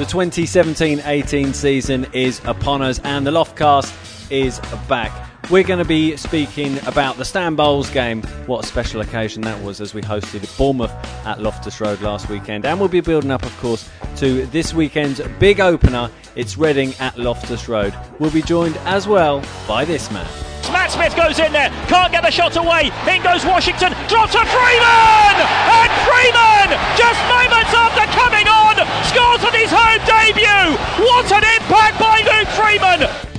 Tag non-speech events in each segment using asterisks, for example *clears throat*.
The 2017 18 season is upon us, and the Loftcast is back. We're going to be speaking about the Stan Bowles game. What a special occasion that was as we hosted Bournemouth at Loftus Road last weekend. And we'll be building up, of course, to this weekend's big opener. It's Reading at Loftus Road. We'll be joined as well by this man. Matt Smith goes in there, can't get the shot away. In goes Washington, drops to Freeman! And Freeman, just moments after coming on, scores on his home debut. What an impact by Luke Freeman!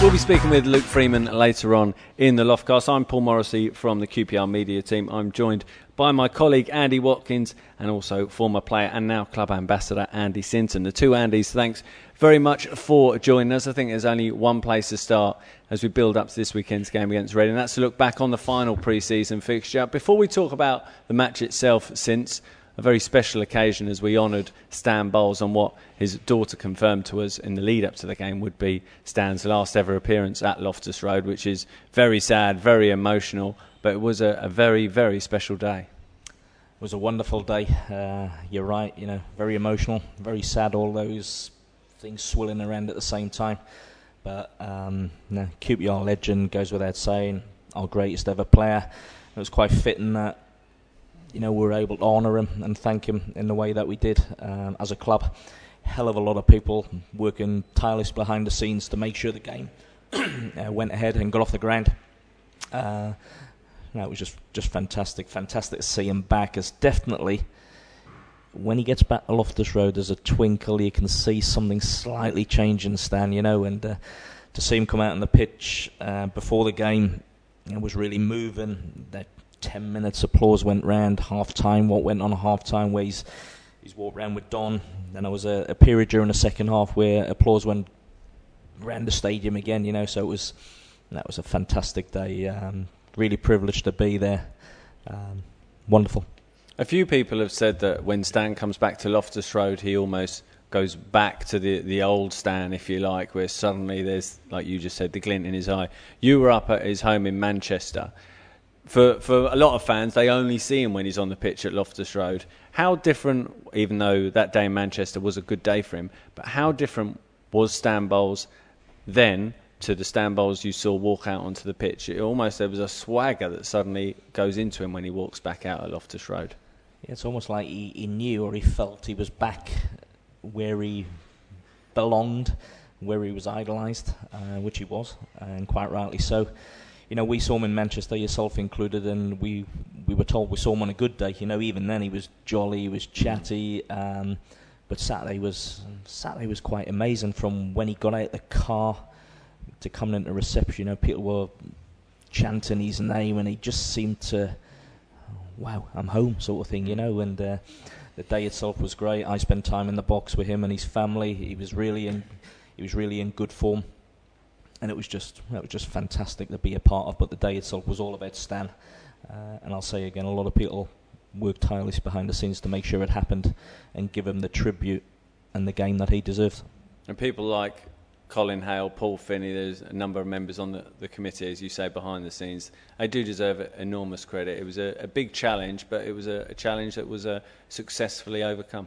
We'll be speaking with Luke Freeman later on in the Loftcast. I'm Paul Morrissey from the QPR media team. I'm joined by my colleague Andy Watkins and also former player and now club ambassador Andy Sinton. The two Andys, thanks very much for joining us. I think there's only one place to start as we build up to this weekend's game against Reading. That's to look back on the final pre-season fixture. Before we talk about the match itself, since a very special occasion as we honoured Stan Bowles on what his daughter confirmed to us in the lead up to the game would be Stan's last ever appearance at Loftus Road, which is very sad, very emotional, but it was a, a very, very special day. It was a wonderful day. Uh, you're right, you know, very emotional, very sad, all those things swirling around at the same time. But um, no, QPR legend goes without saying, our greatest ever player. It was quite fitting that you know, we were able to honour him and thank him in the way that we did um, as a club. Hell of a lot of people working tireless behind the scenes to make sure the game *clears throat* uh, went ahead and got off the ground. Uh, no, it was just just fantastic, fantastic to see him back. As definitely when he gets back to Loftus Road, there's a twinkle. You can see something slightly changing, Stan. You know, and uh, to see him come out on the pitch uh, before the game, it was really moving. That 10 minutes applause went round half time. What went on half time where he's he's walked round with Don. Then there was a, a, period during the second half where applause went round the stadium again you know so it was that was a fantastic day. Um, really privileged to be there. Um, wonderful. A few people have said that when Stan comes back to Loftus Road he almost goes back to the the old Stan, if you like, where suddenly there's, like you just said, the glint in his eye. You were up at his home in Manchester for for a lot of fans, they only see him when he's on the pitch at Loftus Road. How different, even though that day in Manchester was a good day for him, but how different was Stan Bowles then to the Stan Bowles you saw walk out onto the pitch? It almost there was a swagger that suddenly goes into him when he walks back out at Loftus Road. It's almost like he, he knew or he felt he was back where he belonged, where he was idolised, uh, which he was, and quite rightly so you know, we saw him in Manchester, yourself included, and we we were told we saw him on a good day. You know, even then he was jolly, he was chatty. Um, but Saturday was Saturday was quite amazing. From when he got out the car to coming into reception, you know, people were chanting his name, and he just seemed to, wow, I'm home, sort of thing, you know. And uh, the day itself was great. I spent time in the box with him and his family. He was really in, he was really in good form and it was just it was just fantastic to be a part of. But the day itself was all about Stan, uh, and I'll say again, a lot of people worked tirelessly behind the scenes to make sure it happened and give him the tribute and the game that he deserved. And people like Colin Hale, Paul Finney, there's a number of members on the, the committee, as you say, behind the scenes. They do deserve enormous credit. It was a, a big challenge, but it was a, a challenge that was uh, successfully overcome.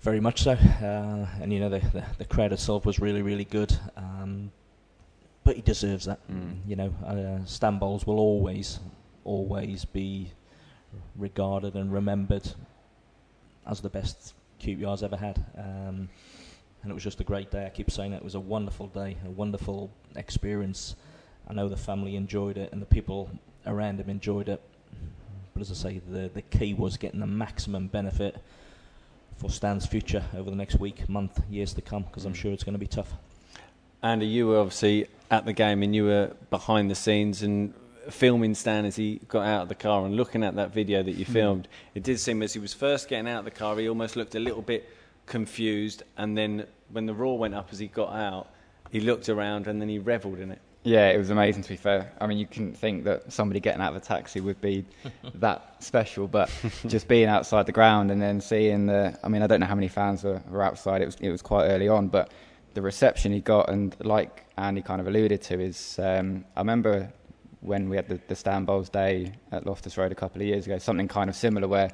Very much so, uh, and you know the, the, the crowd itself was really really good. Um, but he deserves that. Mm. You know, uh, Stan Bowles will always, always be regarded and remembered as the best QPR's ever had. Um, and it was just a great day. I keep saying it. it was a wonderful day, a wonderful experience. I know the family enjoyed it and the people around him enjoyed it. But as I say, the the key was getting the maximum benefit for Stan's future over the next week, month, years to come, because I'm mm. sure it's going to be tough. Andy, you were obviously at the game and you were behind the scenes and filming Stan as he got out of the car and looking at that video that you hmm. filmed. Mm. It did seem as he was first getting out of the car, he almost looked a little bit confused. And then when the roar went up as he got out, he looked around and then he revelled in it. Yeah, it was amazing to be fair. I mean, you couldn't think that somebody getting out of a taxi would be *laughs* that special, but just being outside the ground and then seeing the. I mean, I don't know how many fans were, were outside. It was it was quite early on, but the reception he got, and like Andy kind of alluded to, is um, I remember when we had the, the Stan Bowles day at Loftus Road a couple of years ago. Something kind of similar where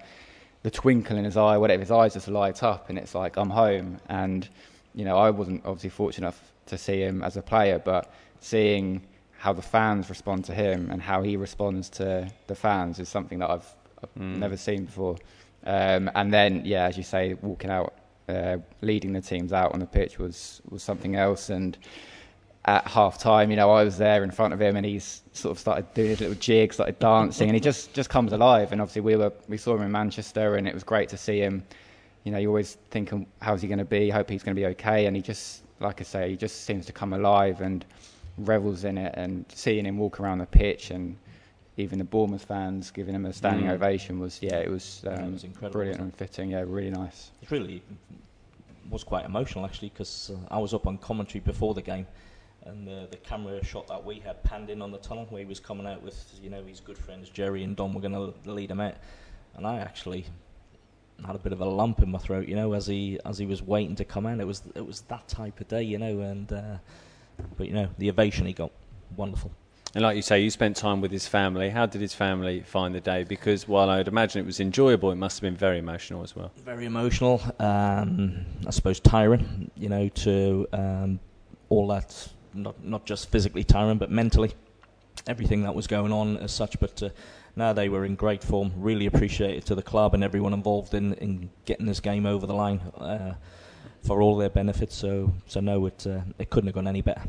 the twinkle in his eye, whatever his eyes just light up, and it's like I'm home. And you know, I wasn't obviously fortunate enough to see him as a player, but seeing how the fans respond to him and how he responds to the fans is something that I've, I've mm. never seen before. Um, and then, yeah, as you say, walking out, uh, leading the teams out on the pitch was was something else. And at half time, you know, I was there in front of him and he's sort of started doing his little jig, started dancing, and he just, just comes alive. And obviously, we were we saw him in Manchester, and it was great to see him. You know, you always thinking, how's he going to be? Hope he's going to be okay. And he just, like I say, he just seems to come alive and revels in it. And seeing him walk around the pitch and even the Bournemouth fans giving him a standing mm. ovation was, yeah, it was, um, yeah, it was brilliant and fitting. Yeah, really nice. It really was quite emotional actually because uh, I was up on commentary before the game and the, the camera shot that we had panned in on the tunnel where he was coming out with you know his good friends Gerry and Don were going to lead him out, and I actually had a bit of a lump in my throat, you know, as he as he was waiting to come in. It was it was that type of day, you know, and uh, but you know the ovation he got, wonderful. And like you say, you spent time with his family. How did his family find the day? Because while I would imagine it was enjoyable, it must have been very emotional as well. Very emotional. Um, I suppose tiring, you know, to um, all that not not just physically tiring, but mentally, everything that was going on as such. But uh, now they were in great form. Really appreciated to the club and everyone involved in, in getting this game over the line uh, for all their benefits. So so no, it uh, it couldn't have gone any better.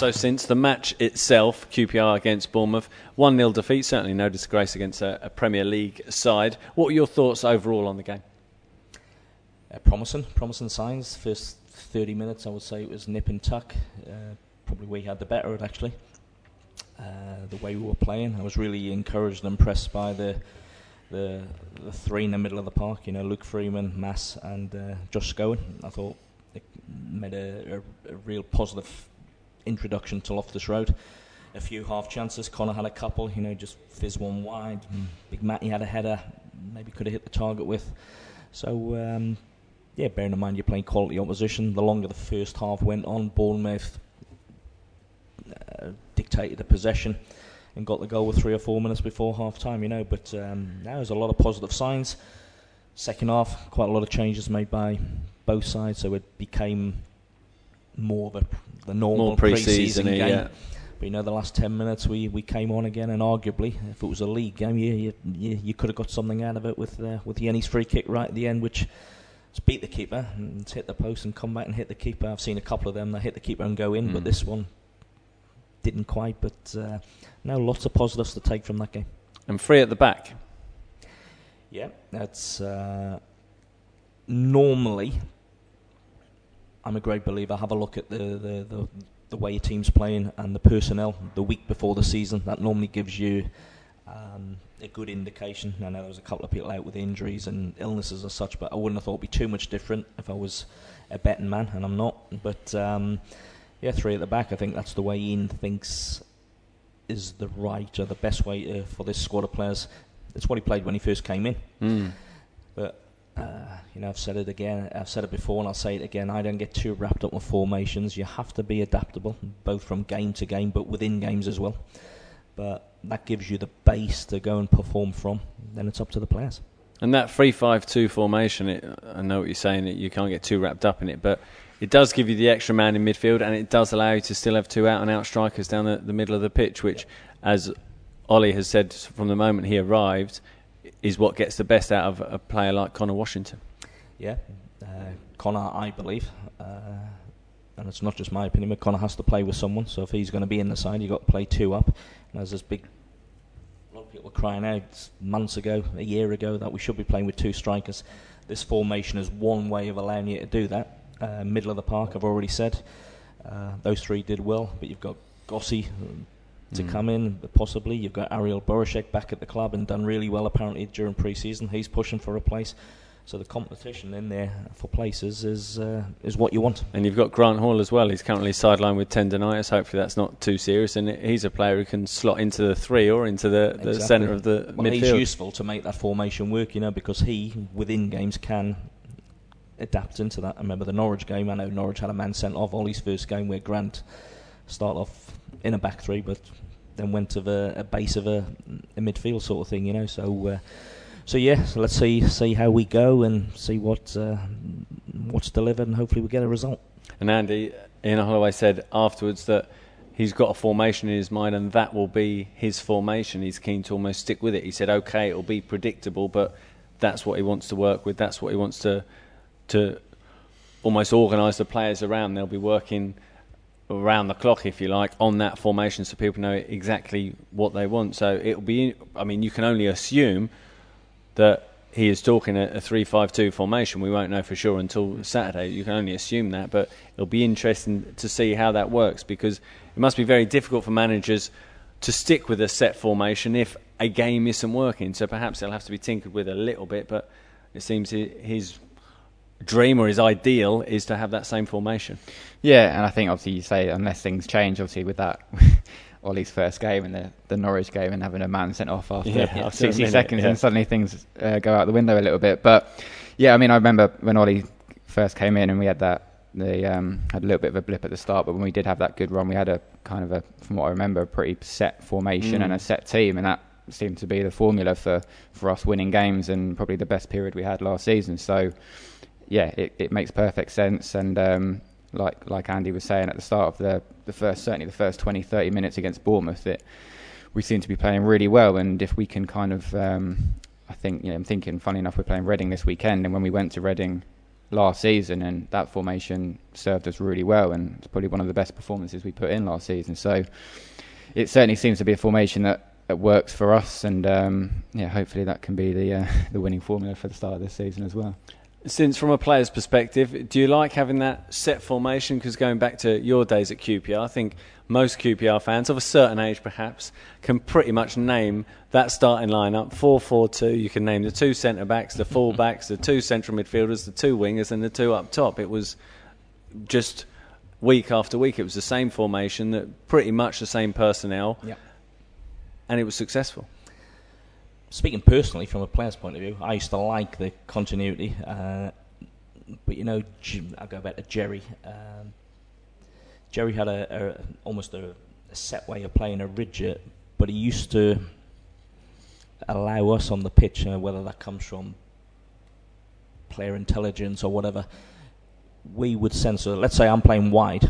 So, since the match itself, QPR against Bournemouth, 1 0 defeat, certainly no disgrace against a, a, Premier League side. What are your thoughts overall on the game? Uh, promising, promising signs. First 30 minutes, I would say it was nip and tuck. Uh, probably we had the better of it actually. Uh, the way we were playing, I was really encouraged and impressed by the the the three in the middle of the park. You know, Luke Freeman, Mass, and uh, Josh Scowen. I thought it made a, a, a real positive introduction to Loftus Road a few half chances. Conor had a couple, you know, just fizz one wide. Mm. Big Matty had a header, maybe could have hit the target with. So um, yeah, bearing in mind you're playing quality opposition, the longer the first half went on, Bournemouth uh, dictated the possession and got the goal with three or four minutes before half time, you know. But um, now there's a lot of positive signs. Second half, quite a lot of changes made by both sides, so it became more of a the normal more pre-season, game. Yeah. But you know, the last ten minutes we, we came on again, and arguably, if it was a league game, you you, you could have got something out of it with uh, with Yeni's free kick right at the end, which just beat the keeper and hit the post and come back and hit the keeper. I've seen a couple of them that hit the keeper and go in, mm. but hmm. this one didn't quite. But uh, no, lots of positives to take from that game. And free at the back. Yeah, that's uh, normally. I'm a great believer. Have a look at the, the, the, the way your team's playing and the personnel the week before the season. That normally gives you um, a good indication. I know there was a couple of people out with injuries and illnesses as such, but I wouldn't have thought it'd be too much different if I was a betting man, and I'm not. But um, yeah, three at the back. I think that's the way Ian thinks is the right or the best way to, for this squad of players. It's what he played when he first came in. Mm. But uh, you know, I've said it again. I've said it before, and I'll say it again. I don't get too wrapped up with formations. You have to be adaptable, both from game to game, but within games as well. But that gives you the base to go and perform from. Then it's up to the players. And that three-five-two formation, it, I know what you're saying. That you can't get too wrapped up in it, but it does give you the extra man in midfield, and it does allow you to still have two out-and-out strikers down the, the middle of the pitch, which, as Ollie has said from the moment he arrived, is what gets the best out of a player like Conor Washington. Yeah, uh, Conor, I believe, uh, and it's not just my opinion, but Conor has to play with someone. So if he's going to be in the side, you've got to play two up. There's this big, a lot of people were crying out months ago, a year ago, that we should be playing with two strikers. This formation is one way of allowing you to do that. Uh, middle of the park, I've already said. Uh, those three did well, but you've got Gossi um, to mm. come in, possibly. You've got Ariel Borysiuk back at the club and done really well apparently during pre-season. He's pushing for a place. So the competition in there for places is uh, is what you want. And you've got Grant Hall as well. He's currently sidelined with tendonitis. Hopefully that's not too serious. And he's a player who can slot into the three or into the, the exactly. centre of the well, midfield. He's useful to make that formation work, you know, because he within games can adapt into that. I remember the Norwich game. I know Norwich had a man sent off. Ollie's first game where Grant started off in a back three, but then went to the a base of a, a midfield sort of thing, you know. So, uh, so yeah, so let's see see how we go and see what uh, what's delivered, and hopefully we get a result. And Andy, Ian Holloway said afterwards that he's got a formation in his mind, and that will be his formation. He's keen to almost stick with it. He said, "Okay, it'll be predictable, but that's what he wants to work with. That's what he wants to to almost organise the players around. They'll be working." around the clock, if you like, on that formation, so people know exactly what they want. So it'll be. I mean, you can only assume that he is talking a, a three-five-two formation. We won't know for sure until Saturday. You can only assume that, but it'll be interesting to see how that works because it must be very difficult for managers to stick with a set formation if a game isn't working. So perhaps it'll have to be tinkered with a little bit, but it seems his dream or his ideal is to have that same formation. Yeah, and I think obviously you say unless things change, obviously with that *laughs* Ollie's first game and the, the Norwich game and having a man sent off after, yeah, after 60 minute, seconds, yeah. and suddenly things uh, go out the window a little bit. But yeah, I mean, I remember when Ollie first came in and we had that. They um, had a little bit of a blip at the start, but when we did have that good run, we had a kind of a, from what I remember, a pretty set formation mm. and a set team, and that seemed to be the formula for, for us winning games and probably the best period we had last season. So yeah, it, it makes perfect sense. And um, like like Andy was saying at the start of the the first certainly the first 20, 30 minutes against Bournemouth, that we seem to be playing really well. And if we can kind of, um, I think you know, I'm thinking, funny enough, we're playing Reading this weekend, and when we went to Reading last season, and that formation served us really well, and it's probably one of the best performances we put in last season. So it certainly seems to be a formation that, works for us, and um, yeah, hopefully that can be the uh, *laughs* the winning formula for the start of this season as well. Since, from a player's perspective, do you like having that set formation? Because going back to your days at QPR, I think most QPR fans of a certain age, perhaps, can pretty much name that starting lineup 4 4 2. You can name the two centre backs, the full *laughs* backs, the two central midfielders, the two wingers, and the two up top. It was just week after week, it was the same formation, that pretty much the same personnel, yeah. and it was successful speaking personally from a player's point of view, I used to like the continuity. Uh, but you know, I go back to Gerry. Um, Gerry had a, a almost a, a, set way of playing, a rigid, but he used to allow us on the pitch, uh, whether that comes from player intelligence or whatever. We would censor. Let's say I'm playing wide.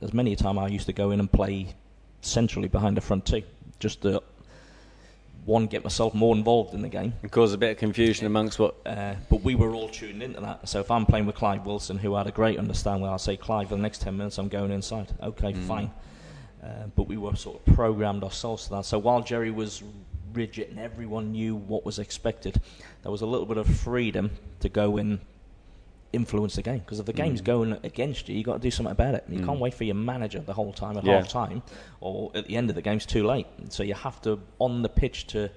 There's many a time I used to go in and play centrally behind the front two, just to one, get myself more involved in the game. And cause a bit of confusion amongst what. Uh, but we were all tuned into that. So if I'm playing with Clive Wilson, who had a great understanding, well, I'll say, Clive, for the next 10 minutes, I'm going inside. Okay, mm. fine. Uh, but we were sort of programmed ourselves to that. So while Gerry was rigid and everyone knew what was expected, there was a little bit of freedom to go in influence the game. Because if the game's mm. going against you, you've got to do something about it. You mm. can't wait for your manager the whole time at yeah. half time or at the end of the game, it's too late. So you have to, on the pitch, to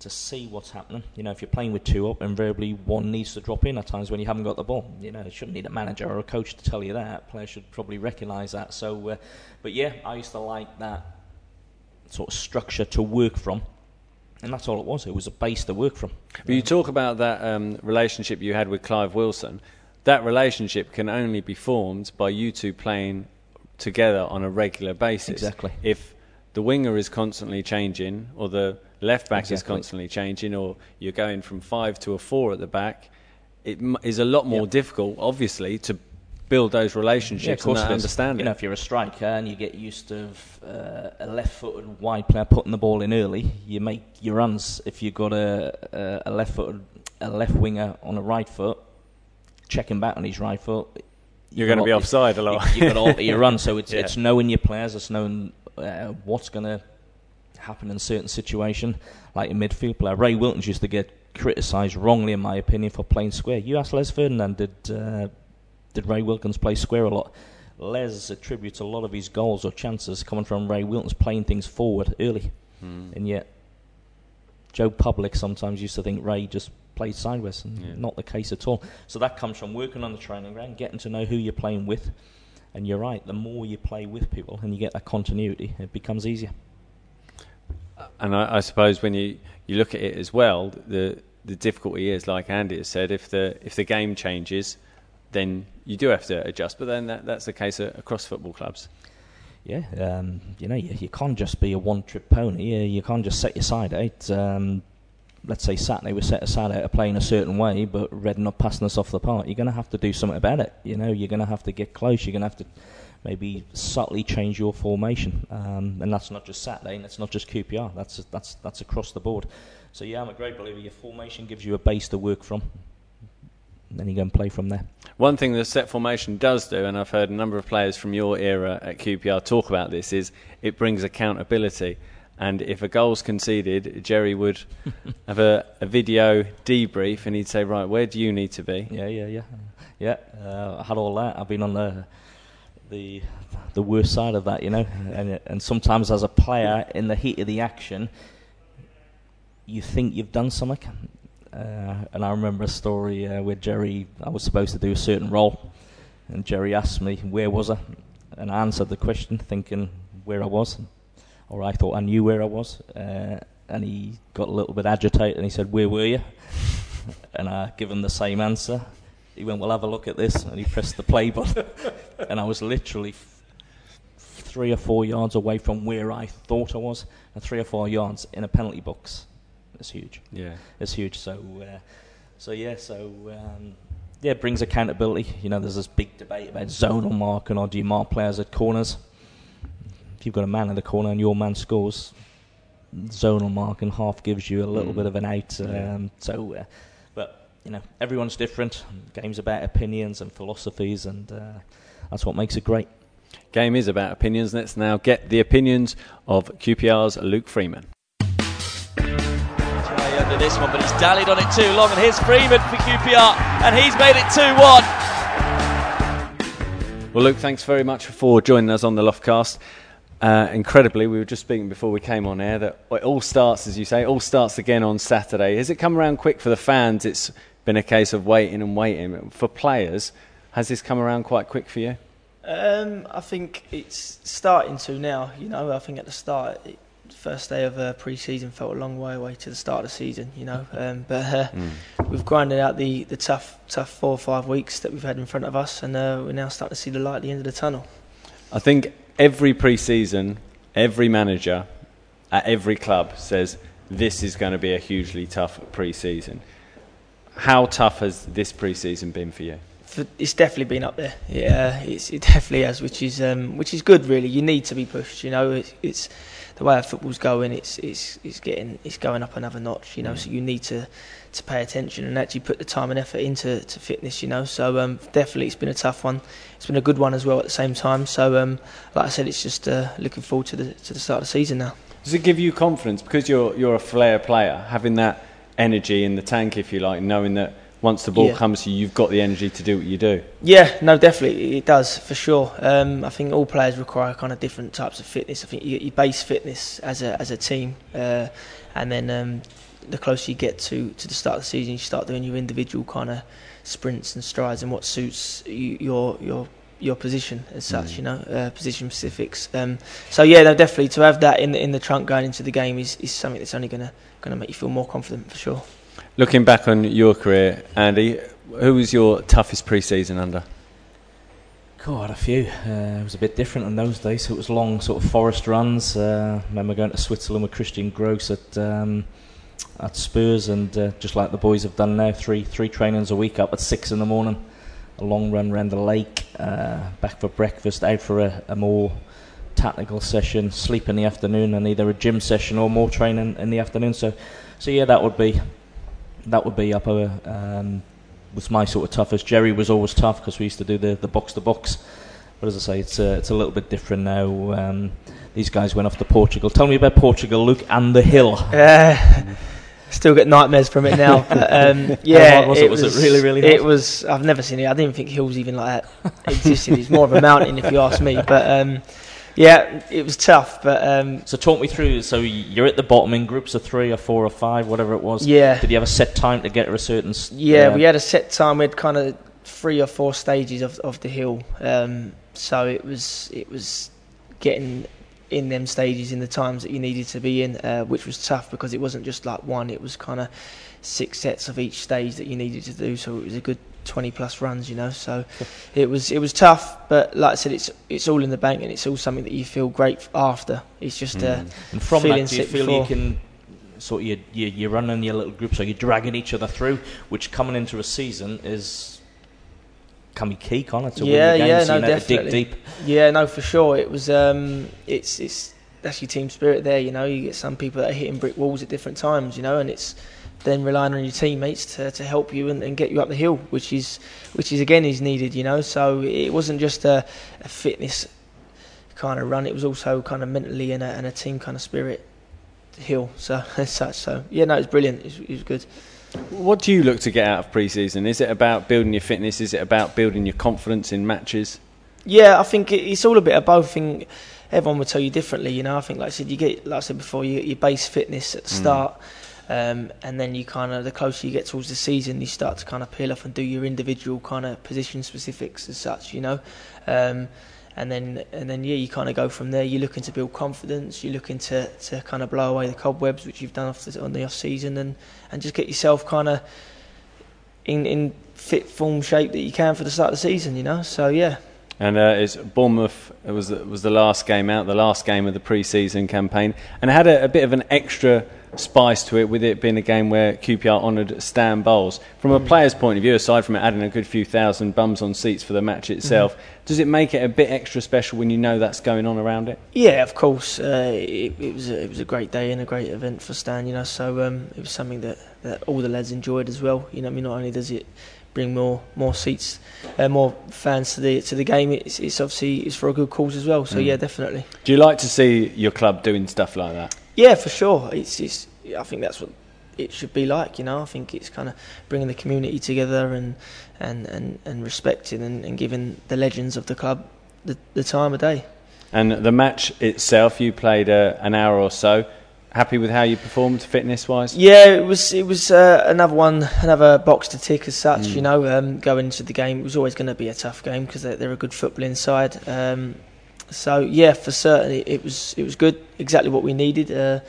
to see what's happening. You know, if you're playing with two up, invariably one needs to drop in at times when you haven't got the ball. You know, you shouldn't need a manager or a coach to tell you that. Players should probably recognise that. So, uh, but yeah, I used to like that sort of structure to work from and that's all it was. It was a base to work from. But you talk about that um, relationship you had with Clive Wilson. That relationship can only be formed by you two playing together on a regular basis. Exactly. If the winger is constantly changing, or the left back exactly. is constantly changing, or you're going from five to a four at the back, it is a lot more yep. difficult, obviously, to build those relationships yeah, and that understanding. You know, if you're a striker and you get used to uh, a left-footed wide player putting the ball in early, you make your runs. If you've got a, a, left-footed, a left winger on a right foot, checking back on his right foot, you're going to be offside a lot. *laughs* You, have got to alter your *laughs* run, so it's yeah. it's knowing your players, it's knowing uh, what's going to happen in a certain situation. Like a midfield player, Ray Wilkins used to get criticised wrongly, in my opinion, for playing square. You asked Les Ferdinand, did uh, did Ray Wilkins play square a lot? Les attributes a lot of his goals or chances coming from Ray Wilkins playing things forward early. Mm. And yet, Joe Public sometimes used to think Ray just played sideways, and yeah. not the case at all. So that comes from working on the training ground, getting to know who you're playing with. And you're right, the more you play with people and you get that continuity, it becomes easier. And I, I suppose when you, you look at it as well, the the difficulty is, like Andy has said, if the if the game changes, then you do have to adjust. But then that, that's the case across football clubs. Yeah, um, you know, you, you, can't just be a one-trip pony. You, you can't just set your side out. Um, let's say Saturday we set aside out of playing a certain way, but Reading not passing us off the park. You're going to have to do something about it. You know, you're going to have to get close. You're going to have to maybe subtly change your formation, um, and that's not just Saturday, and it's not just QPR. That's that's that's across the board. So yeah, I'm a great believer. Your formation gives you a base to work from. And then you go and play from there. One thing the set formation does do, and I've heard a number of players from your era at QPR talk about this, is it brings accountability. And if a goal's conceded, Gerry would *laughs* have a, a, video debrief, and he'd say, "Right, where do you need to be?" Yeah, yeah, yeah, yeah. Uh, I had all that. I've been on the the the worst side of that, you know. And and sometimes as a player in the heat of the action, you think you've done something. Uh, and I remember a story uh, where Gerry, I was supposed to do a certain role, and Gerry asked me where was I, and I answered the question thinking where I was, or I thought I knew where I was, uh, and he got a little bit agitated and he said, "Where were you?" *laughs* and I gave him the same answer. He went, "Well, have a look at this," and he pressed the play button, *laughs* and I was literally f- three or four yards away from where I thought I was, and three or four yards in a penalty box. It's huge. Yeah, it's huge. So, uh, so yeah, so um, yeah, it brings accountability. You know, there's this big debate about zonal marking or do you mark players at corners? If you've got a man in the corner and your man scores, zonal marking half gives you a little mm. bit of an out. Um, yeah. So, uh, but you know, everyone's different. Game's about opinions and philosophies, and uh, that's what makes it great. Game is about opinions. Let's now get the opinions of QPR's Luke Freeman under this one, but he's dallied on it too long. And here's Freeman for QPR, and he's made it 2 1. Well, Luke, thanks very much for joining us on the Loftcast. Uh, incredibly, we were just speaking before we came on air that it all starts, as you say, it all starts again on Saturday. Has it come around quick for the fans? It's been a case of waiting and waiting. For players, has this come around quite quick for you? Um, I think it's starting to now. You know, I think at the start it, first day of uh, pre-season felt a long way away to the start of the season, you know. Um, but uh, mm. we've grinded out the, the tough tough four or five weeks that we've had in front of us, and uh, we're now starting to see the light at the end of the tunnel. I think every pre-season, every manager at every club says this is going to be a hugely tough pre-season. How tough has this pre-season been for you? it's definitely been up there. Yeah, it definitely has, which is um, which is good. Really, you need to be pushed. You know, it's, it's the way our football's going, it's it's it's getting it's going up another notch. You know, mm. so you need to to pay attention and actually put the time and effort into to fitness. You know, so um, definitely it's been a tough one. It's been a good one as well at the same time. So um, like I said, it's just uh, looking forward to the to the start of the season now. Does it give you confidence because you're you're a flair player, having that energy in the tank, if you like, knowing that once the ball yeah. comes to you, you've got the energy to do what you do. Yeah, no, definitely it does for sure. Um, I think all players require kind of different types of fitness. I think you, you base fitness as a as a team, uh, and then um, the closer you get to to the start of the season, you start doing your individual kind of sprints and strides and what suits you, your your your position as such, mm. you know, uh, position specifics. Um, so yeah, no, definitely to have that in the in the trunk going into the game is, is something that's only gonna gonna make you feel more confident for sure. Looking back on your career, Andy, who was your toughest pre-season under? God, a few. Uh, it was a bit different in those days. So it was long sort of forest runs. Uh, I remember going to Switzerland with Christian Gross at um, at Spurs, and uh, just like the boys have done now, three three trainings a week up at six in the morning, a long run around the lake, uh, back for breakfast, out for a, a, more tactical session, sleep in the afternoon, and either a gym session or more training in the afternoon. So, so yeah, that would be that would be up a, um, was my sort of toughest. Gerry was always tough because we used to do the, the box to box. But as I say, it's a, it's a little bit different now. Um, these guys went off to Portugal. Tell me about Portugal, Luke, and the hill. Uh, still get nightmares from it now. *laughs* But, um, yeah, was it? it? Was, was, it really, really? It was. I've never seen it. I didn't think hills even like that existed. It's more of a mountain, if you ask me. But um, yeah, it was tough, but um, so talk me through. So you're at the bottom in groups of three or four or five, whatever it was. Yeah. Did you have a set time to get to a certain? Yeah, uh, we had a set time. We had kind of three or four stages of of the hill. Um, so it was it was getting in them stages in the times that you needed to be in, uh, which was tough because it wasn't just like one. It was kind of six sets of each stage that you needed to do. So it was a good 20 plus runs, you know. So it was it was tough, but like I said, it's it's all in the bank and it's all something that you feel great after. It's just uh, And from feeling that, do you feel before. you can sort of you, you you're running your little group, so you're dragging each other through, which coming into a season is can be key, it? To Yeah, win the yeah, games, no, you know, definitely. dig deep. Yeah, no, for sure. It was. Um, it's it's that's your team spirit there. You know, you get some people that are hitting brick walls at different times. You know, and it's then relying on your teammates to, to help you and, and get you up the hill, which is which is again is needed. You know, so it wasn't just a, a fitness kind of run. It was also kind of mentally and a, and a team kind of spirit hill. So *laughs* as such. So yeah, no, it was brilliant. It was, it was good. What do you look to get out of pre-season? Is it about building your fitness? Is it about building your confidence in matches? Yeah, I think it's all a bit of both. I think everyone would tell you differently. You know, I think like I said, you get like I said before, you get your base fitness at the mm. start, um, and then you kind of the closer you get towards the season, you start to kind of peel off and do your individual kind of position specifics as such. You know, um, and then and then yeah, you kind of go from there. You're looking to build confidence. You're looking to, to kind of blow away the cobwebs, which you've done off the, on the off season, and and just get yourself kind of in in fit form shape that you can for the start of the season. You know, so yeah. And uh, it's Bournemouth it was the- was the last game out, the last game of the pre-season campaign, and it had a, a bit of an extra spice to it with it being a game where QPR honoured Stan Bowles. From a player's point of view, aside from it adding a good few thousand bums on seats for the match itself, does it make it a bit extra special when you know that's going on around it? Yeah, of course. Uh, it, it was a, it was a great day and a great event for Stan. You know, so um, it was something that, that all the lads enjoyed as well. You know, I mean, not only does it bring more more seats, uh, more fans to the to the game, it's, it's obviously it's for a good cause as well. So yeah, definitely. Do you like to see your club doing stuff like that? Yeah, for sure. It's, it's I think that's what it should be like. You know, I think it's kind of bringing the community together and and and, and respecting and, and giving the legends of the club the, the time of day. And the match itself, you played uh, an hour or so. Happy with how you performed, fitness-wise? Yeah, it was it was uh, another one, another box to tick as such. You know, um, going into the game, it was always going to be a tough game because they're, they're a good footballing side. Um, so yeah, for certain, it, it was it was good, exactly what we needed. Uh,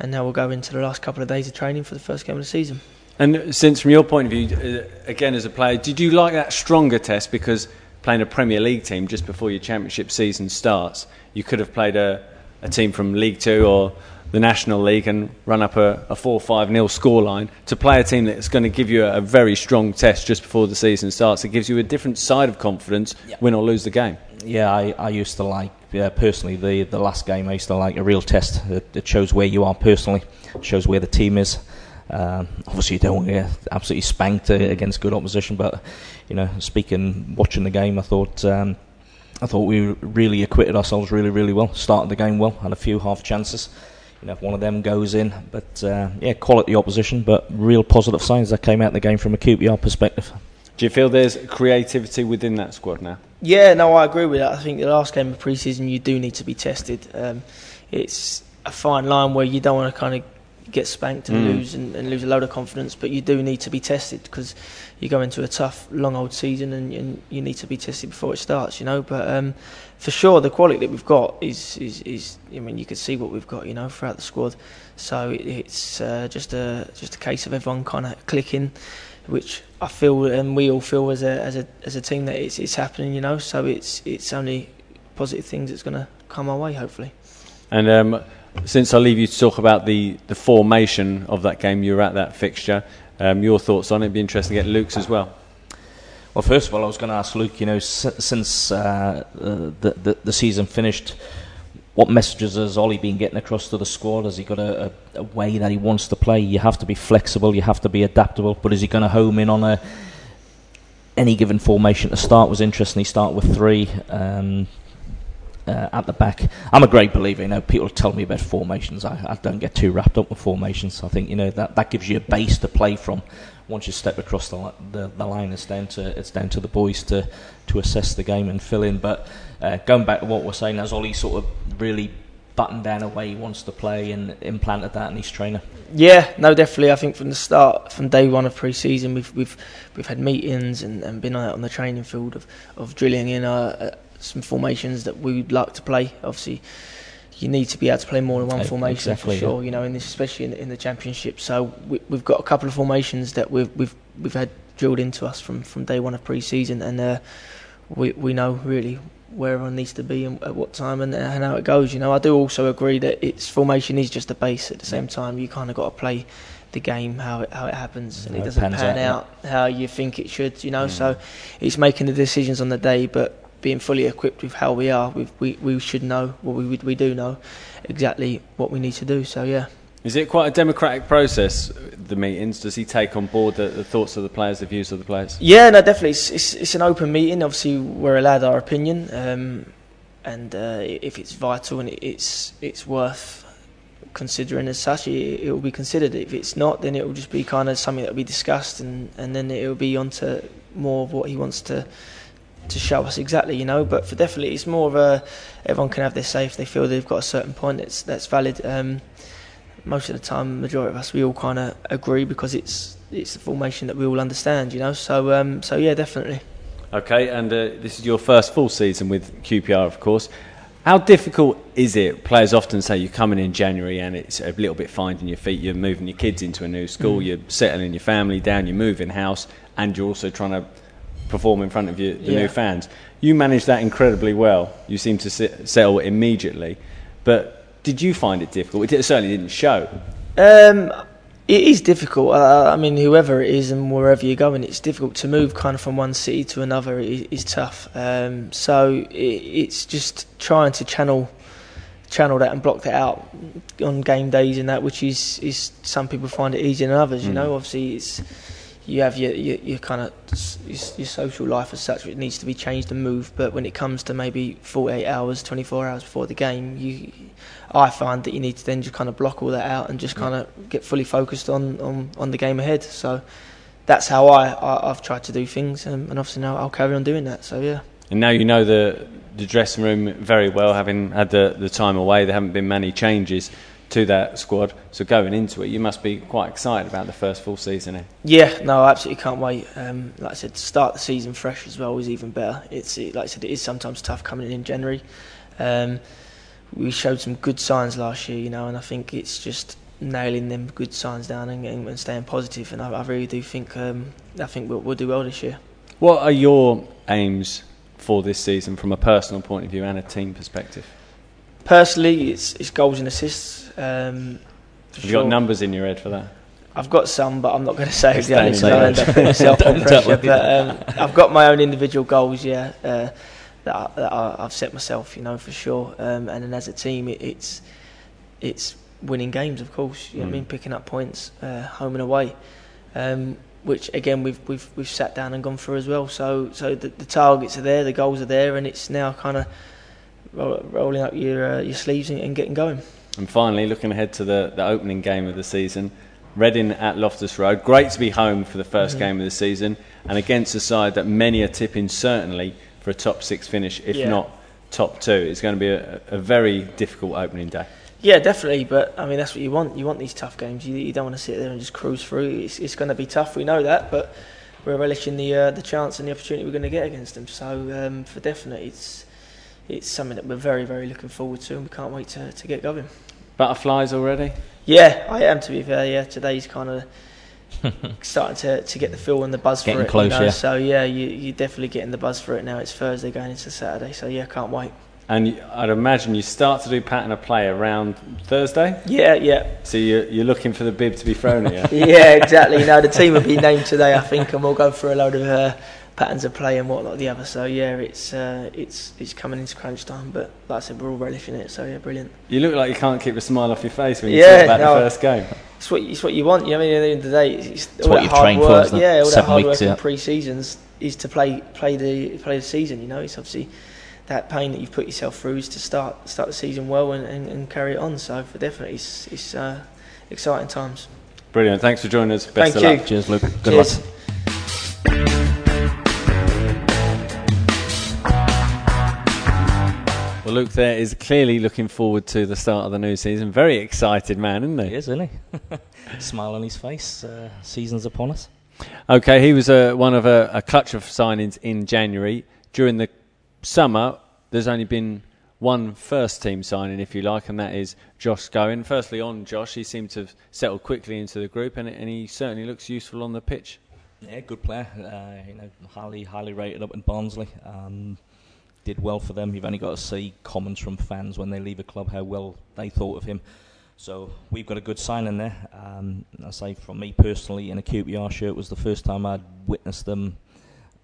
and now we'll go into the last couple of days of training for the first game of the season. And since, from your point of view, uh, again as a player, did you like that stronger test because playing a Premier League team just before your Championship season starts, you could have played a, a team from League Two or the National League and run up a, a 4 5 nil scoreline to play a team that's going to give you a, a very strong test just before the season starts. It gives you a different side of confidence, win or lose the game. Yeah, I, I used to like yeah, personally the the last game. I used to like a real test. It, it shows where you are personally, shows where the team is. Um, obviously, you don't want to get absolutely spanked uh, against good opposition, but you know, speaking, watching the game, I thought um, I thought we really acquitted ourselves really, really well. Started the game well, had a few half chances. You know, if one of them goes in, but uh, yeah, quality opposition, but real positive signs that came out of the game from a QPR perspective. Do you feel there's creativity within that squad now? Yeah, no, I agree with that. I think the last game of pre-season, you do need to be tested. Um, it's a fine line where you don't want to kind of get spanked and Mm. lose and, and lose a load of confidence, but you do need to be tested because you go into a tough, long old season and, and you need to be tested before it starts, you know. But um, for sure, the quality that we've got is, is, is, I mean, you can see what we've got, you know, throughout the squad. So it, it's uh, just a just a case of everyone kind of clicking, which I feel and we all feel as a as a as a team that it's it's happening, you know. So it's it's only positive things that's going to come our way, hopefully. And um, since I leave you to talk about the, the formation of that game, you were at that fixture. Um, your thoughts on it? It'd be interesting to get Luke's as well. Well, first of all, I was going to ask Luke. You know, s- since uh, uh, the, the the season finished, what messages has Ollie been getting across to the squad? Has he got a, a, a way that he wants to play? You have to be flexible. You have to be adaptable. But is he going to home in on a any given formation to start? Was interesting. He start with three. Um, uh, at the back, I'm a great believer. You know, people tell me about formations. I, I don't get too wrapped up with formations. I think you know that that gives you a base to play from once you step across the, the the line, it's down to it's down to the boys to to assess the game and fill in. But uh, going back to what we're saying, as Ollie sort of really buttoned down a way he wants to play and implanted that in his trainer. Yeah, no, definitely. I think from the start, from day one of pre-season, we've we've we've had meetings and, and been out on the training field of, of drilling in uh, uh, some formations that we would like to play. Obviously, you need to be able to play more than one formation exactly, for sure. You know, in this, especially in, in the championship. So we, we've got a couple of formations that we've we've we've had drilled into us from, from day one of pre-season, and uh, we we know really where everyone needs to be and at what time and, and how it goes. You know, I do also agree that its formation is just a base. At the same time, you kind of got to play the game how it how it happens, and it doesn't pan out, out how you think it should. You know, so it's making the decisions on the day, but being fully equipped with how we are, we've, we we should know, well, we we do know exactly what we need to do. So yeah. Is it quite a democratic process, the meetings? Does he take on board the, the thoughts of the players, the views of the players? Yeah, no, definitely. It's, it's, it's an open meeting. Obviously, we're allowed our opinion, um, and uh, if it's vital and it's it's worth considering as such, it, it will be considered. If it's not, then it will just be kind of something that will be discussed, and, and then it will be onto more of what he wants to to show us exactly, you know. But for definitely, it's more of a everyone can have their say if they feel they've got a certain point that's that's valid. Um, most of the time, majority of us, we all kind of agree because it's it's a formation that we all understand, you know. So um, so yeah, definitely. Okay, and uh, this is your first full season with QPR, of course. How difficult is it? Players often say you're coming in January and it's a little bit finding your feet. You're moving your kids into a new school, Mm. you're settling your family down, you're moving house, and you're also trying to perform in front of your, the Yeah. new fans. You managed that incredibly well. You seem to sit, settle immediately. But did you find it difficult? It certainly didn't show. Um, it is difficult. Uh, I mean, whoever it is and wherever you're going, it's difficult to move kind of from one city to another. Is, is tough. Um, so it, it's just trying to channel channel that and block that out on game days and that, which is is some people find it easier than others. You Mm. know, obviously it's you have your your, your kind of your, your social life as such, which needs to be changed and moved. But when it comes to maybe 48 hours, 24 hours before the game, you I find that you need to then just kind of block all that out and just kind of get fully focused on, on, on the game ahead. So that's how I, I I've tried to do things, um, and obviously now I'll carry on doing that. So yeah. And now you know the the dressing room very well, having had the, the time away. There haven't been many changes to that squad. So going into it, you must be quite excited about the first full season. Eh? Yeah, no, I absolutely can't wait. Um, like I said, to start the season fresh as well is even better. It's it, like I said, it is sometimes tough coming in in January. Um, we showed some good signs last year, you know, and I think it's just nailing them good signs down and, and, and staying positive. And I, I really do think um, I think we'll, we'll do well this year. What are your aims for this season from a personal point of view and a team perspective? Personally, it's it's goals and assists. Um, Have you got numbers in your head for that? I've got some, but I'm not going to say exactly don't because I end up putting myself don't pressure. But um, I've got my own individual goals, yeah, uh, that, I, that I, I've set myself, you know, for sure. Um, and then as a team, it, it's it's winning games, of course. You know what I Mm. mean, picking up points, uh, home and away. Um, which again we've we've we've sat down and gone through as well. So so the, the targets are there, the goals are there, and it's now kind of roll, rolling up your uh, your sleeves and, and getting going. And finally, looking ahead to the, the opening game of the season, Reading at Loftus Road. Great to be home for the 1st Mhm. game of the season, and against a side that many are tipping certainly for a top six finish, if Yeah. not top two. It's going to be a, a very difficult opening day. Yeah, definitely. But I mean, that's what you want. You want these tough games. You, you don't want to sit there and just cruise through. It's, it's going to be tough. We know that, but we're relishing the uh, the chance and the opportunity we're going to get against them. So um, for definite, it's it's something that we're very very looking forward to, and we can't wait to, to get going. Butterflies already? Yeah, I am to be fair. Yeah, today's kind of *laughs* starting to, to get the feel and the buzz Getting for it. close, you know? yeah. So yeah, you you're definitely getting the buzz for it now. It's Thursday going into Saturday. So yeah, can't wait. And I'd imagine you start to do pattern of play around Thursday, Yeah, yeah. so you're, you're looking for the bib to be thrown at you. *laughs* yeah, exactly. No, the team will be named today, I think, and we'll go through a load of uh, patterns of play and whatnot. The other, so yeah, it's uh, it's it's coming into crunch time. But like I said, we're all relishing it. So yeah, brilliant. You look like you can't keep a smile off your face when you Yeah, talk about no. the first game. It's what it's what you want. You know, I mean, at the end of the day, it's, It's all what that you've hard trained for, isn't? Yeah, all that hard weeks, work yeah. in pre-seasons is to play play the play the season. You know, it's obviously that pain that you've put yourself through is to start start the season well and, and, and carry it on. So for definitely, it's, it's uh, exciting times. Brilliant. Thanks for joining us. Best Thank of you. luck. Cheers, Luke. Good Cheers. luck. Well, Luke there is clearly looking forward to the start of the new season. Very excited man, isn't he? He is, isn't he? *laughs* Smile on his face. Uh, season's upon us. Okay, he was uh, one of a, a clutch of signings in January. During the summer, there's only been one first team signing, if you like, and that is Josh Scowen. Firstly, on Josh, he seemed to have settled quickly into the group, and, and he certainly looks useful on the pitch. Yeah, good player. Uh, you know, highly highly rated up in Barnsley. Um, did well for them. You've only got to see comments from fans when they leave a club how well they thought of him. So we've got a good sign in there. Um, I say from me personally, in a QPR shirt was the first time I'd witnessed them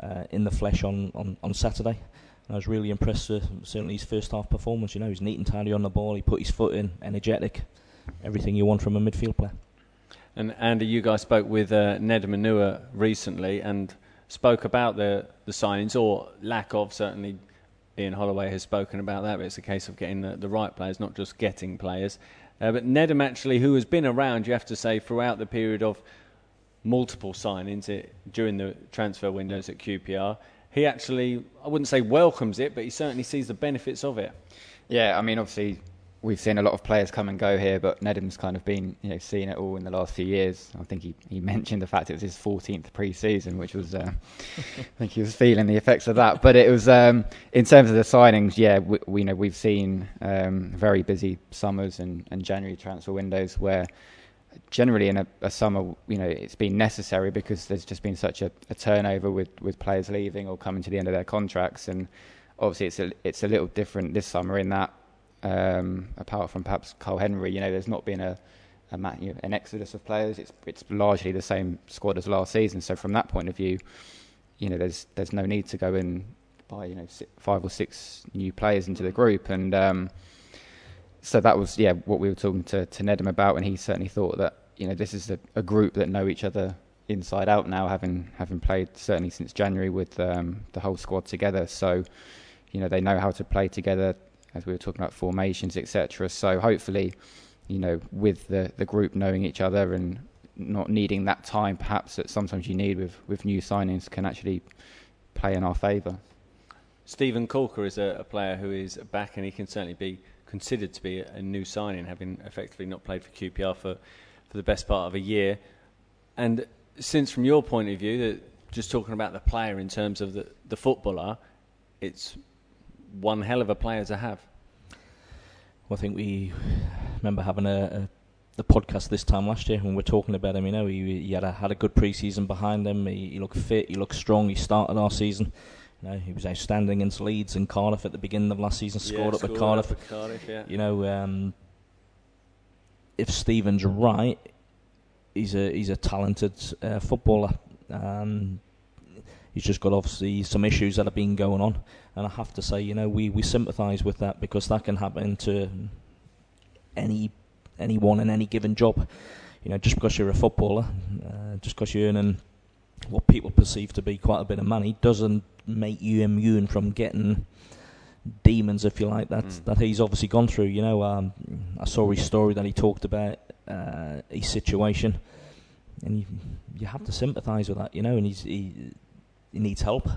uh, in the flesh on, on, on Saturday. I was really impressed with certainly his first half performance. You know, he's neat and tidy on the ball. He put his foot in, energetic, everything you want from a midfield player. And Andy, you guys spoke with uh, Nedum Onuoha recently and spoke about the the signings or lack of. Certainly, Ian Holloway has spoken about that. But it's a case of getting the, the right players, not just getting players. Uh, but Nedum actually, who has been around, you have to say, throughout the period of multiple signings it, during the transfer windows at QPR, he actually, I wouldn't say welcomes it, but he certainly sees the benefits of it. Yeah, I mean, obviously, we've seen a lot of players come and go here, but Nedum's kind of been, you know, seeing it all in the last few years. I think he, he mentioned the fact it was his 14th pre-season, which was, uh, *laughs* I think he was feeling the effects of that. But it was, um, in terms of the signings, yeah, we, we know we've seen um, very busy summers and, and January transfer windows where generally in a, a, summer, you know, it's been necessary because there's just been such a, a, turnover with, with players leaving or coming to the end of their contracts, and obviously it's a it's a little different this summer in that, um, apart from perhaps Karl Henry, you know, there's not been a, a you know, an exodus of players. It's it's largely the same squad as last season. So from that point of view, you know, there's there's no need to go and buy you know five or six new players into the group and. Um, so that was yeah what we were talking to to Nedum about, and he certainly thought that you know this is a, a group that know each other inside out now, having having played certainly since January with um, the whole squad together. So you know they know how to play together, as we were talking about formations, etc. So hopefully, you know, with the the group knowing each other and not needing that time perhaps that sometimes you need with with new signings can actually play in our favour. Steven Caulker is a, a player who is back, and he can certainly be considered to be a new signing, having effectively not played for QPR for, for the best part of a year. And since, from your point of view, that just talking about the player in terms of the, the footballer, it's one hell of a player to have. Well, I think we remember having a, a the podcast this time last year when we are talking about him. You know, he, he had a had a good pre-season behind him. He, he looked fit. He looked strong. He started our season. You know, he was outstanding against Leeds and Cardiff at the beginning of last season. Scored yeah, up at Cardiff. Up Cardiff yeah. You know, um, if Steven's right, he's a he's a talented uh, footballer. Um, he's just got obviously some issues that have been going on, and I have to say, you know, we, we sympathise with that because that can happen to any anyone in any given job. You know, just because you're a footballer, uh, just because you're earning what people perceive to be quite a bit of money doesn't make you immune from getting demons, if you like, that mm. that he's obviously gone through. You know, um, I saw his story that he talked about uh, his situation, and you you have to sympathise with that. You know, and he's he, he needs help.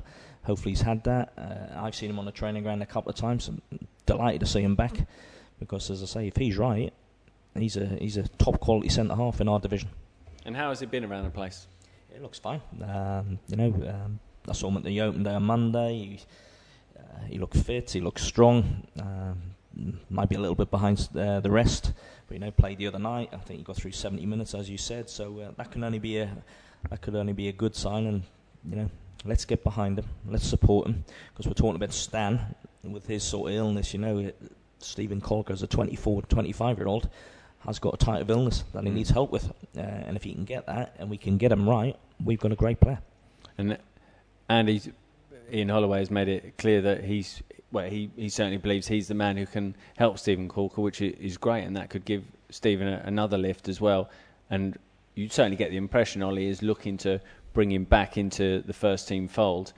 Hopefully, he's had that. Uh, I've seen him on the training ground a couple of times. I'm delighted to see him back because, as I say, if he's right, he's a he's a top quality centre half in our division. And how has he been around the place? It looks fine. Um, you know, um, I saw him at the open day on Monday. He, uh, he looked fit. He looked strong. Um, might be a little bit behind uh, the rest, but you know, played the other night. I think he got through 70 minutes, as you said. So uh, that can only be a that could only be a good sign. And you know, let's get behind him. Let's support him because we're talking about Stan with his sort of illness. You know, it, Steven Caulker is a 24, 25 year old has got a type of illness that he mm. needs help with, uh, and if he can get that and we can get him right, we've got a great player. And Andy Ian Holloway has made it clear that he's well, he, he certainly believes he's the man who can help Steven Caulker, which is great, and that could give Steven a, another lift as well. And you certainly get the impression Ollie is looking to bring him back into the first team fold.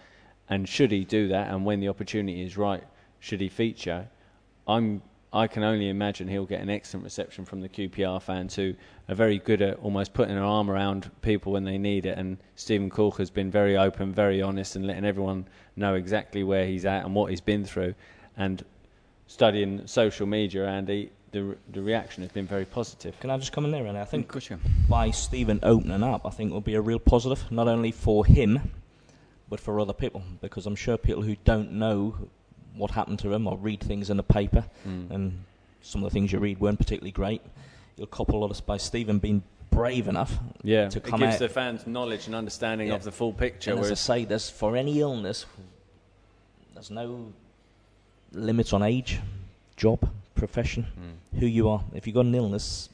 And should he do that, and when the opportunity is right, should he feature, I'm I can only imagine he'll get an excellent reception from the QPR fans who are very good at almost putting an arm around people when they need it. And Steven Caulker has been very open, very honest, and letting everyone know exactly where he's at and what he's been through. And studying social media, Andy, the the reaction has been very positive. Can I just come in there, and I think by Steven opening up, I think it will be a real positive, not only for him, but for other people, because I'm sure people who don't know what happened to him or read things in the paper, Mm. and some of the things you read weren't particularly great. You'll couple all this by Steven being brave enough Yeah, to it come gives out. the fans knowledge and understanding Yeah. of the full picture. And as I Whereas, say, there's for any illness, there's no limits on age, job, profession, Mm. who you are. If you've got an illness,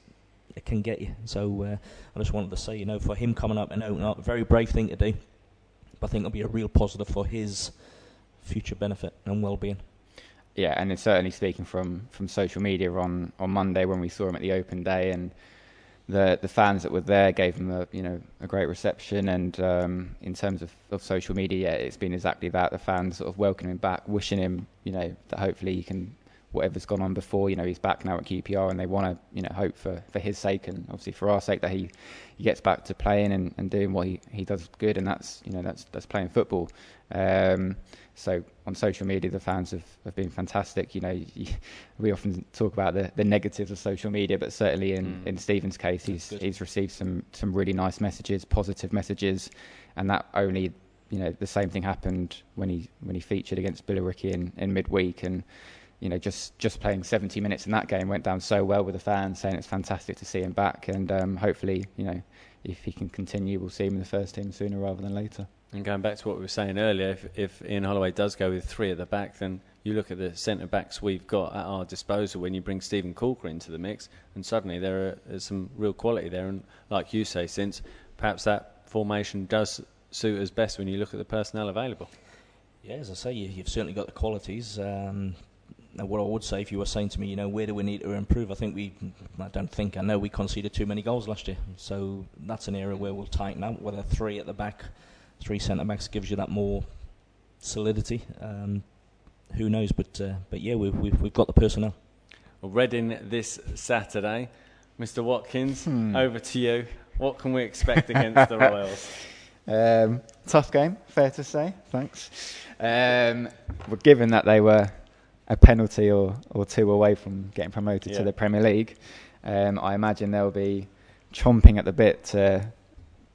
it can get you. So uh, I just wanted to say, you know, for him coming up and opening up, a very brave thing to do. But I think it'll be a real positive for his future benefit and well-being. Yeah, and it's certainly speaking from, from social media on, on Monday when we saw him at the open day, and the the fans that were there gave him a you know a great reception. And um, in terms of, of social media, yeah, it's been exactly that. The fans sort of welcoming him back, wishing him you know that hopefully he can whatever's gone on before. You know he's back now at QPR, and they want to you know hope for, for his sake and obviously for our sake that he, he gets back to playing and, and doing what he, he does good, and that's you know that's that's playing football. Um, so on social media, the fans have, have been fantastic. You know, you, we often talk about the, the negatives of social media, but certainly in, Mm. in Steven's case, he's he's received some some really nice messages, positive messages, and that only you know the same thing happened when he when he featured against Billericay in, in midweek and. You know, just, just playing 70 minutes in that game went down so well with the fans, saying it's fantastic to see him back, and um, hopefully, you know, if he can continue, we'll see him in the first team sooner rather than later. and going back to what we were saying earlier, if, if Ian Holloway does go with three at the back, then you look at the centre backs we've got at our disposal when you bring Steven Caulker into the mix, and suddenly there are, there's some real quality there. And like you say, since perhaps that formation does suit us best when you look at the personnel available. Yeah, as I say, you, you've certainly got the qualities. Um, now what I would say, if you were saying to me, you know, where do we need to improve? I think we, I don't think, I know we conceded too many goals last year. So that's an area where we'll tighten up. Whether three at the back, three centre backs gives you that more solidity. Um, who knows? But uh, but yeah, we've, we've we've got the personnel. Well, Reading this Saturday, Mr. Watkins, over to you. What can we expect against the Royals? *laughs* Um, tough game, fair to say. Thanks. Um, well, given that they were a penalty or, or two away from getting promoted Yeah. to the Premier League, um, I imagine they'll be chomping at the bit to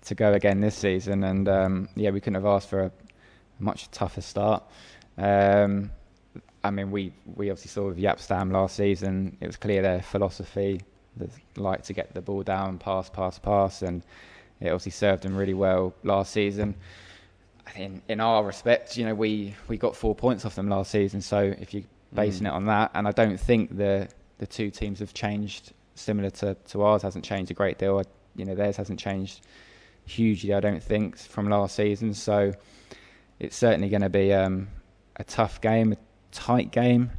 to go again this season. And um, yeah, we couldn't have asked for a much tougher start. Um, I mean, we, we obviously saw with Jaap Stam last season, it was clear their philosophy, they like to get the ball down, pass, pass, pass, and it obviously served them really well last season. In, in our respect, you know, we, we got four points off them last season, so if you're basing Mm. it on that, and I don't think the the two teams have changed similar to, to ours, hasn't changed a great deal. I, you know, theirs hasn't changed hugely, I don't think, from last season. So it's certainly going to be um, a tough game, a tight game.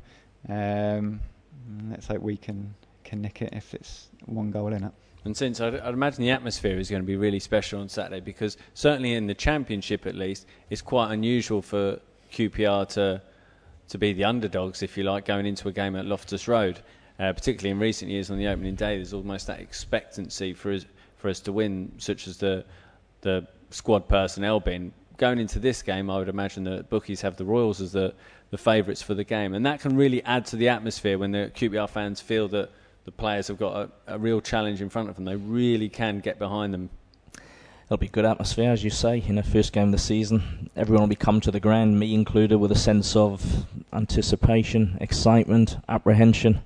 Um, let's hope we can can nick it if it's one goal in it. And since I'd, I'd imagine the atmosphere is going to be really special on Saturday because certainly in the Championship at least, it's quite unusual for QPR to to be the underdogs, if you like, going into a game at Loftus Road. Uh, particularly in recent years on the opening day, there's almost that expectancy for us for us to win, such as the the squad personnel being going into this game. I would imagine that bookies have the Royals as the the favourites for the game, and that can really add to the atmosphere when the QPR fans feel that the players have got a, a real challenge in front of them. They really can get behind them. It'll be good atmosphere, as you say, in the first game of the season. Everyone will be come to the ground, me included, with a sense of anticipation, excitement, apprehension,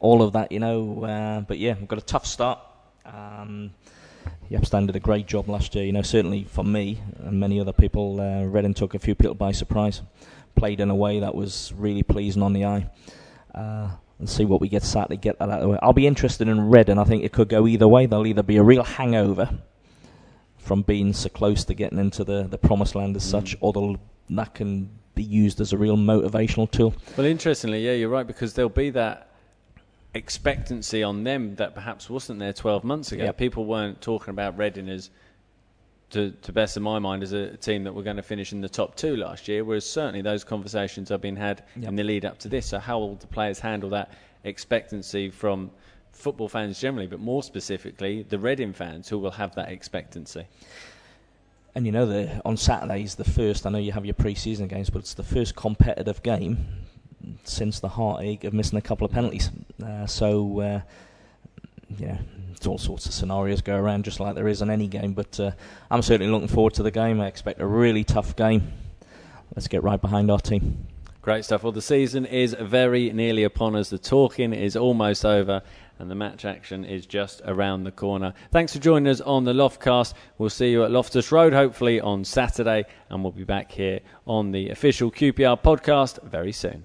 all of that, you know. Uh, but yeah, we've got a tough start. Um, Jaap Stam did a great job last year, you know. Certainly for me and many other people, uh, Reading took a few people by surprise. Played in a way that was really pleasing on the eye. Uh, and see what we get Saturday, get that out of the way. I'll be interested in Reading. I think it could go either way. There'll either be a real hangover from being so close to getting into the, the promised land as mm. such, or they'll, that can be used as a real motivational tool. Well, interestingly, yeah, you're right because there'll be that expectancy on them that perhaps wasn't there 12 months ago. Yeah. People weren't talking about Reading as, to, to best of my mind, as a team that were going to finish in the top two last year, whereas certainly those conversations have been had Yeah. in the lead up to this. So, how will the players handle that expectancy from football fans generally, but more specifically, the Reading fans who will have that expectancy? And you know, the, on Saturday's the first. I know you have your pre-season games, but it's the first competitive game since the heartache of missing a couple of penalties. Uh, so, uh, yeah, it's all sorts of scenarios go around, just like there is in any game. But uh, I'm certainly looking forward to the game. I expect a really tough game. Let's get right behind our team. Great stuff. Well, the season is very nearly upon us. The talking is almost over, and the match action is just around the corner. Thanks for joining us on the Loftcast. We'll see you at Loftus Road, hopefully on Saturday, and we'll be back here on the official QPR podcast very soon.